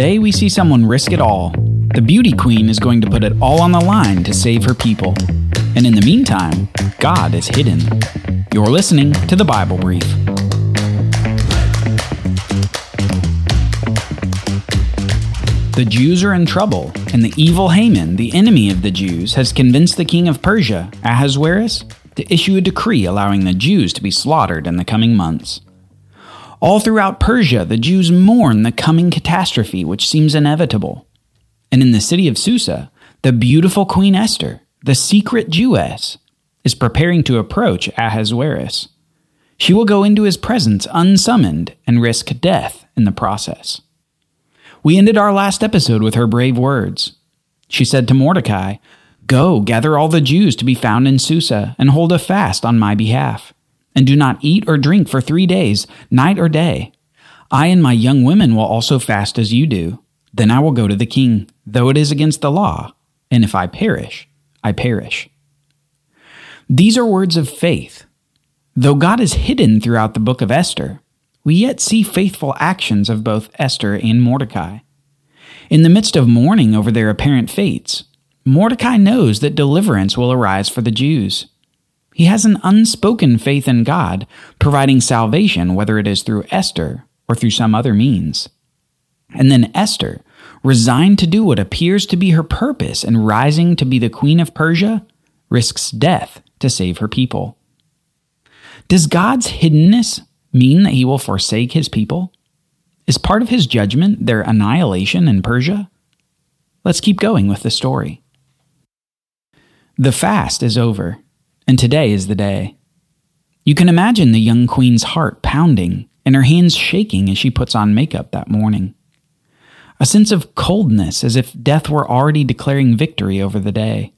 Today we see someone risk it all. The beauty queen is going to put it all on the line to save her people. And in the meantime, God is hidden. You're listening to the Bible Brief. The Jews are in trouble, and the evil Haman, the enemy of the Jews, has convinced the king of Persia, Ahasuerus, to issue a decree allowing the Jews to be slaughtered in the coming months. All throughout Persia, the Jews mourn the coming catastrophe which seems inevitable. And in the city of Susa, the beautiful Queen Esther, the secret Jewess, is preparing to approach Ahasuerus. She will go into his presence unsummoned and risk death in the process. We ended our last episode with her brave words. She said to Mordecai, Go, gather all the Jews to be found in Susa, and hold a fast on my behalf and do not eat or drink for three days, night or day. I and my young women will also fast as you do. Then I will go to the king, though it is against the law, and if I perish, I perish. These are words of faith. Though God is hidden throughout the book of Esther, we yet see faithful actions of both Esther and Mordecai. In the midst of mourning over their apparent fates, Mordecai knows that deliverance will arise for the Jews. He has an unspoken faith in God, providing salvation, whether it is through Esther or through some other means. And then Esther, resigned to do what appears to be her purpose and rising to be the queen of Persia, risks death to save her people. Does God's hiddenness mean that he will forsake his people? Is part of his judgment their annihilation in Persia? Let's keep going with the story. The fast is over and today is the day. You can imagine the young queen's heart pounding and her hands shaking as she puts on makeup that morning. A sense of coldness as if death were already declaring victory over the day.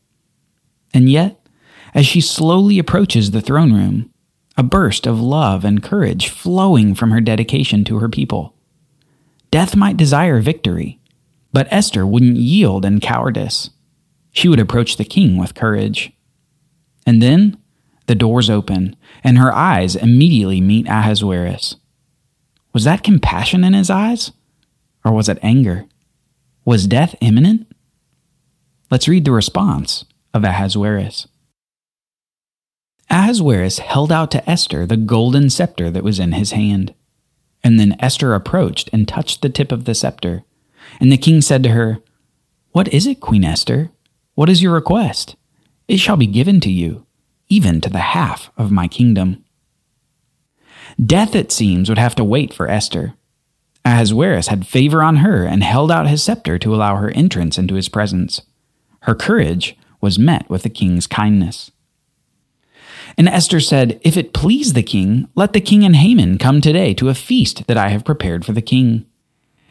And yet, as she slowly approaches the throne room, a burst of love and courage flowing from her dedication to her people. Death might desire victory, but Esther wouldn't yield in cowardice. She would approach the king with courage. And then the doors open, and her eyes immediately meet Ahasuerus. Was that compassion in his eyes? Or was it anger? Was death imminent? Let's read the response of Ahasuerus. Ahasuerus held out to Esther the golden scepter that was in his hand. And then Esther approached and touched the tip of the scepter. And the king said to her, What is it, Queen Esther? What is your request? It shall be given to you, even to the half of my kingdom. Death, it seems, would have to wait for Esther. Ahasuerus had favor on her and held out his scepter to allow her entrance into his presence. Her courage was met with the king's kindness. And Esther said, If it please the king, let the king and Haman come today to a feast that I have prepared for the king.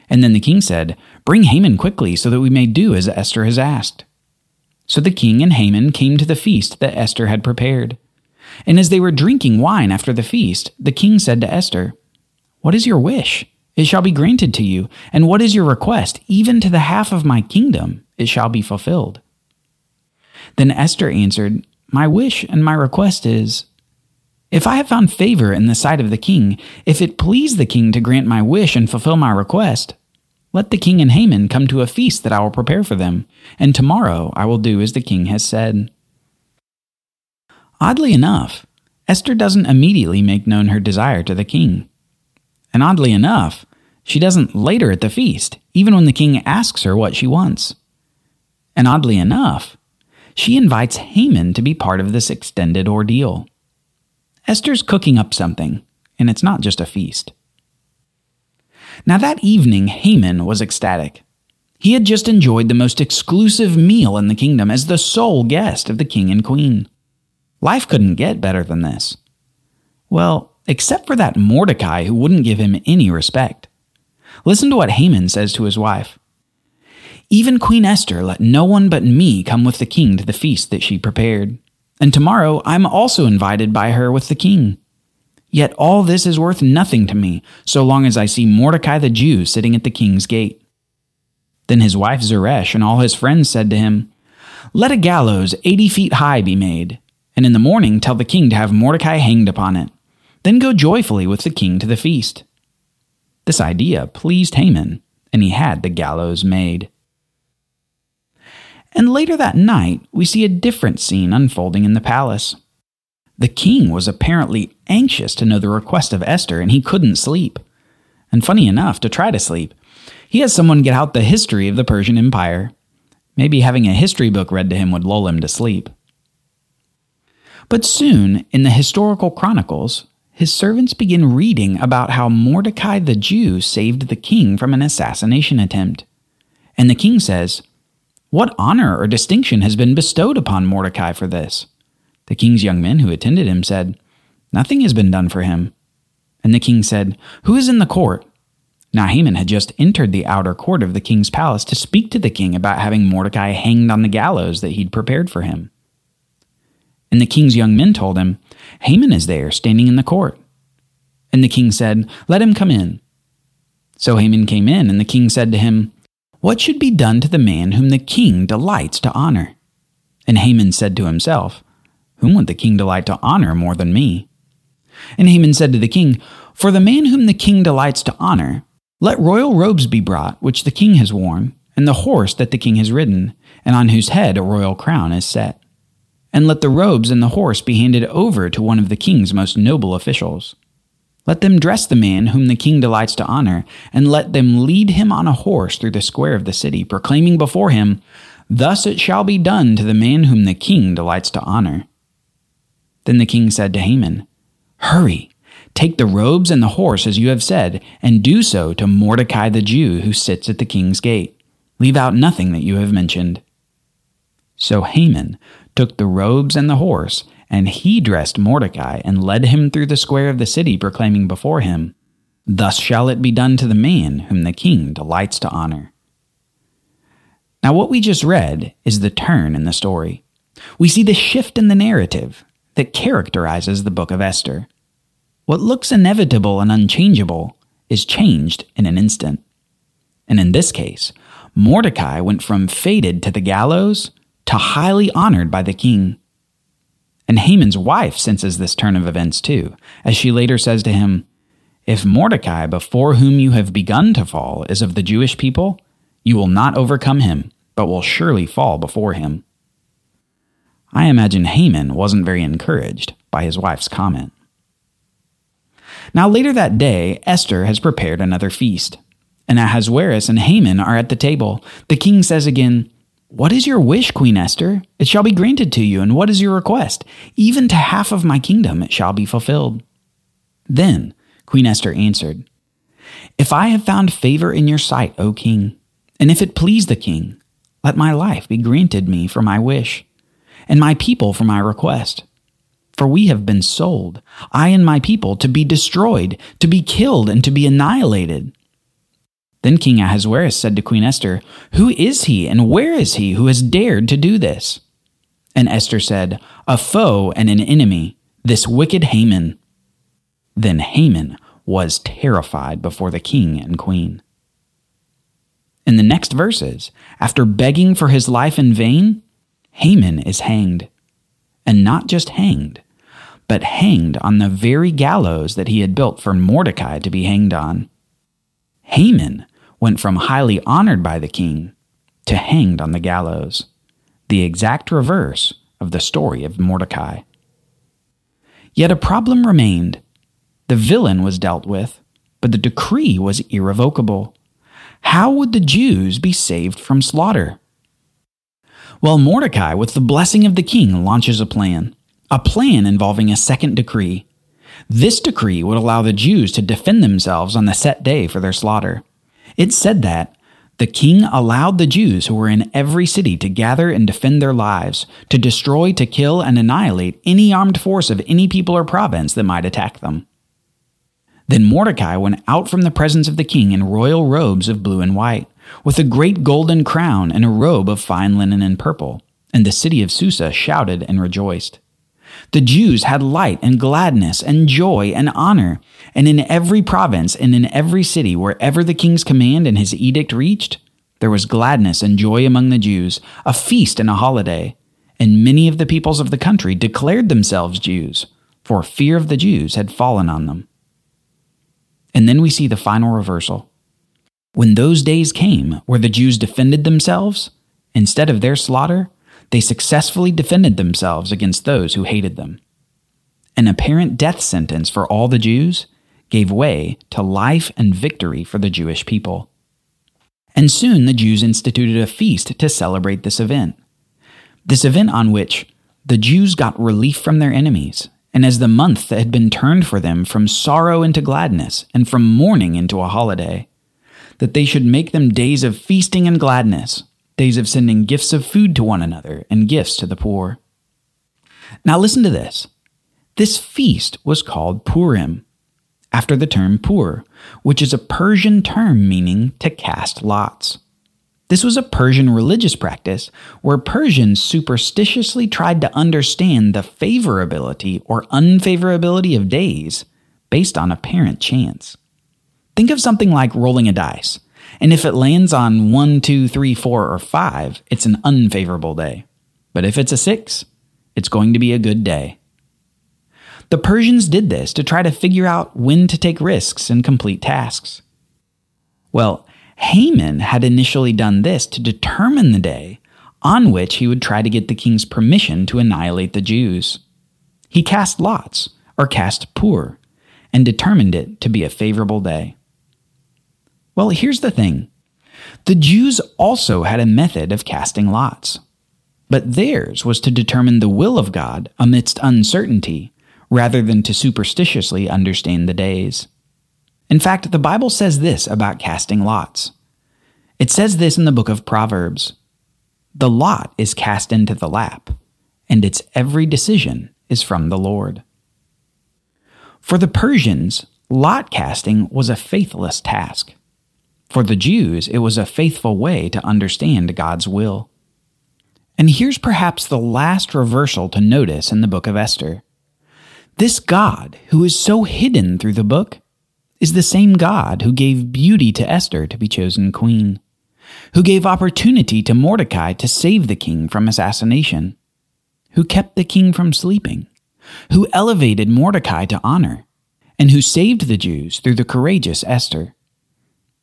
And then the king said, Bring Haman quickly, so that we may do as Esther has asked. So the king and Haman came to the feast that Esther had prepared. And as they were drinking wine after the feast, the king said to Esther, What is your wish? It shall be granted to you. And what is your request? Even to the half of my kingdom, it shall be fulfilled. Then Esther answered, My wish and my request is, if I have found favor in the sight of the king, if it please the king to grant my wish and fulfill my request, let the king and Haman come to a feast that I will prepare for them, and tomorrow I will do as the king has said. Oddly enough, Esther doesn't immediately make known her desire to the king. And oddly enough, she doesn't later at the feast, even when the king asks her what she wants. And oddly enough, she invites Haman to be part of this extended ordeal. Esther's cooking up something, and it's not just a feast. Now, that evening, Haman was ecstatic. He had just enjoyed the most exclusive meal in the kingdom as the sole guest of the king and queen. Life couldn't get better than this. Well, except for that Mordecai who wouldn't give him any respect. Listen to what Haman says to his wife. Even Queen Esther let no one but me come with the king to the feast that she prepared. And tomorrow I'm also invited by her with the king. Yet all this is worth nothing to me, so long as I see Mordecai the Jew sitting at the king's gate. Then his wife Zeresh and all his friends said to him, Let a gallows eighty feet high be made, and in the morning tell the king to have Mordecai hanged upon it. Then go joyfully with the king to the feast. This idea pleased Haman, and he had the gallows made. And later that night, we see a different scene unfolding in the palace. The king was apparently anxious to know the request of Esther, and he couldn't sleep. And funny enough, to try to sleep, he has someone get out the history of the Persian Empire. Maybe having a history book read to him would lull him to sleep. But soon, in the historical chronicles, his servants begin reading about how Mordecai the Jew saved the king from an assassination attempt. And the king says, What honor or distinction has been bestowed upon Mordecai for this? The king's young men who attended him said, Nothing has been done for him. And the king said, Who is in the court? Now Haman had just entered the outer court of the king's palace to speak to the king about having Mordecai hanged on the gallows that he'd prepared for him. And the king's young men told him, Haman is there, standing in the court. And the king said, Let him come in. So Haman came in, and the king said to him, What should be done to the man whom the king delights to honor? And Haman said to himself, Whom would the king delight to honor more than me? And Haman said to the king, For the man whom the king delights to honor, let royal robes be brought, which the king has worn, and the horse that the king has ridden, and on whose head a royal crown is set. And let the robes and the horse be handed over to one of the king's most noble officials. Let them dress the man whom the king delights to honor, and let them lead him on a horse through the square of the city, proclaiming before him, Thus it shall be done to the man whom the king delights to honor. Then the king said to Haman, Hurry, take the robes and the horse as you have said, and do so to Mordecai the Jew who sits at the king's gate. Leave out nothing that you have mentioned. So Haman took the robes and the horse, and he dressed Mordecai and led him through the square of the city, proclaiming before him, Thus shall it be done to the man whom the king delights to honor. Now, what we just read is the turn in the story. We see the shift in the narrative that characterizes the book of Esther. What looks inevitable and unchangeable is changed in an instant. And in this case, Mordecai went from fated to the gallows to highly honored by the king. And Haman's wife senses this turn of events too, as she later says to him, If Mordecai, before whom you have begun to fall, is of the Jewish people, you will not overcome him, but will surely fall before him. I imagine Haman wasn't very encouraged by his wife's comment. Now, later that day, Esther has prepared another feast. And Ahasuerus and Haman are at the table. The king says again, What is your wish, Queen Esther? It shall be granted to you. And what is your request? Even to half of my kingdom it shall be fulfilled. Then Queen Esther answered, If I have found favor in your sight, O king, and if it please the king, let my life be granted me for my wish and my people for my request. For we have been sold, I and my people, to be destroyed, to be killed, and to be annihilated. Then King Ahasuerus said to Queen Esther, Who is he, and where is he who has dared to do this? And Esther said, A foe and an enemy, this wicked Haman. Then Haman was terrified before the king and queen. In the next verses, after begging for his life in vain, Haman is hanged. And not just hanged, but hanged on the very gallows that he had built for Mordecai to be hanged on. Haman went from highly honored by the king to hanged on the gallows, the exact reverse of the story of Mordecai. Yet a problem remained. The villain was dealt with, but the decree was irrevocable. How would the Jews be saved from slaughter? Well, Mordecai, with the blessing of the king, launches a plan. A plan involving a second decree. This decree would allow the Jews to defend themselves on the set day for their slaughter. It said that the king allowed the Jews who were in every city to gather and defend their lives, to destroy, to kill, and annihilate any armed force of any people or province that might attack them. Then Mordecai went out from the presence of the king in royal robes of blue and white with a great golden crown and a robe of fine linen and purple. And the city of Susa shouted and rejoiced. The Jews had light and gladness and joy and honor, and in every province and in every city, wherever the king's command and his edict reached, there was gladness and joy among the Jews, a feast and a holiday. And many of the peoples of the country declared themselves Jews, for fear of the Jews had fallen on them. And then we see the final reversal. When those days came where the Jews defended themselves, instead of their slaughter, they successfully defended themselves against those who hated them. An apparent death sentence for all the Jews gave way to life and victory for the Jewish people. And soon the Jews instituted a feast to celebrate this event. This event on which the Jews got relief from their enemies, and as the month had been turned for them from sorrow into gladness, and from mourning into a holiday, that they should make them days of feasting and gladness, days of sending gifts of food to one another and gifts to the poor. Now listen to this. This feast was called Purim, after the term pur, which is a Persian term meaning to cast lots. This was a Persian religious practice where Persians superstitiously tried to understand the favorability or unfavorability of days based on apparent chance. Think of something like rolling a dice, and if it lands on 1, 2, 3, 4, or 5, it's an unfavorable day. But if it's a 6, it's going to be a good day. The Persians did this to try to figure out when to take risks and complete tasks. Well, Haman had initially done this to determine the day on which he would try to get the king's permission to annihilate the Jews. He cast lots, or cast pur, and determined it to be a favorable day. Well, here's the thing the Jews also had a method of casting lots, but theirs was to determine the will of God amidst uncertainty rather than to superstitiously understand the days. In fact, the Bible says this about casting lots. It says this in the book of Proverbs The lot is cast into the lap, and its every decision is from the Lord. For the Persians, lot casting was a faithless task. For the Jews, it was a faithful way to understand God's will. And here's perhaps the last reversal to notice in the book of Esther. This God, who is so hidden through the book, is the same God who gave beauty to Esther to be chosen queen, who gave opportunity to Mordecai to save the king from assassination, who kept the king from sleeping, who elevated Mordecai to honor, and who saved the Jews through the courageous Esther.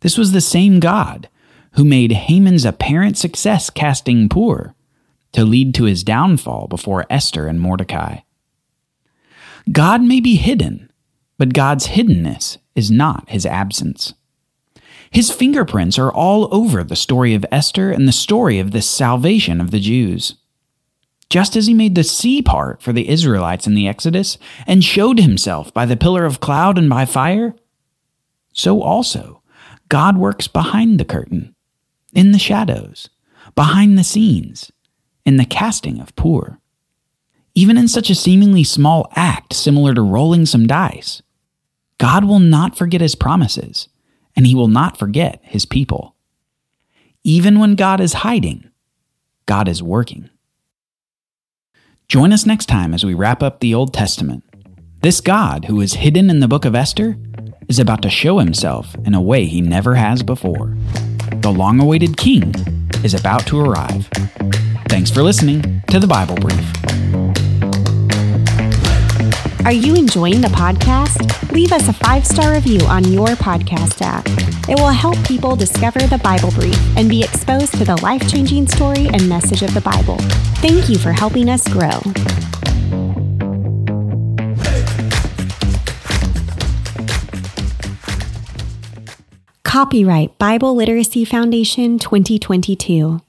This was the same God who made Haman's apparent success casting pur to lead to his downfall before Esther and Mordecai. God may be hidden, but God's hiddenness is not his absence. His fingerprints are all over the story of Esther and the story of this salvation of the Jews. Just as he made the sea part for the Israelites in the Exodus and showed himself by the pillar of cloud and by fire, so also God works behind the curtain, in the shadows, behind the scenes, in the casting of pur even in such a seemingly small act similar to rolling some dice. God will not forget his promises, and he will not forget his people. Even when God is hiding, God is working. Join us next time as we wrap up the Old Testament. This God, who is hidden in the book of Esther, is about to show himself in a way he never has before. The long awaited king is about to arrive. Thanks for listening to the Bible Brief. Are you enjoying the podcast? Leave us a five star review on your podcast app. It will help people discover the Bible Brief and be exposed to the life changing story and message of the Bible. Thank you for helping us grow. Copyright Bible Literacy Foundation 2022.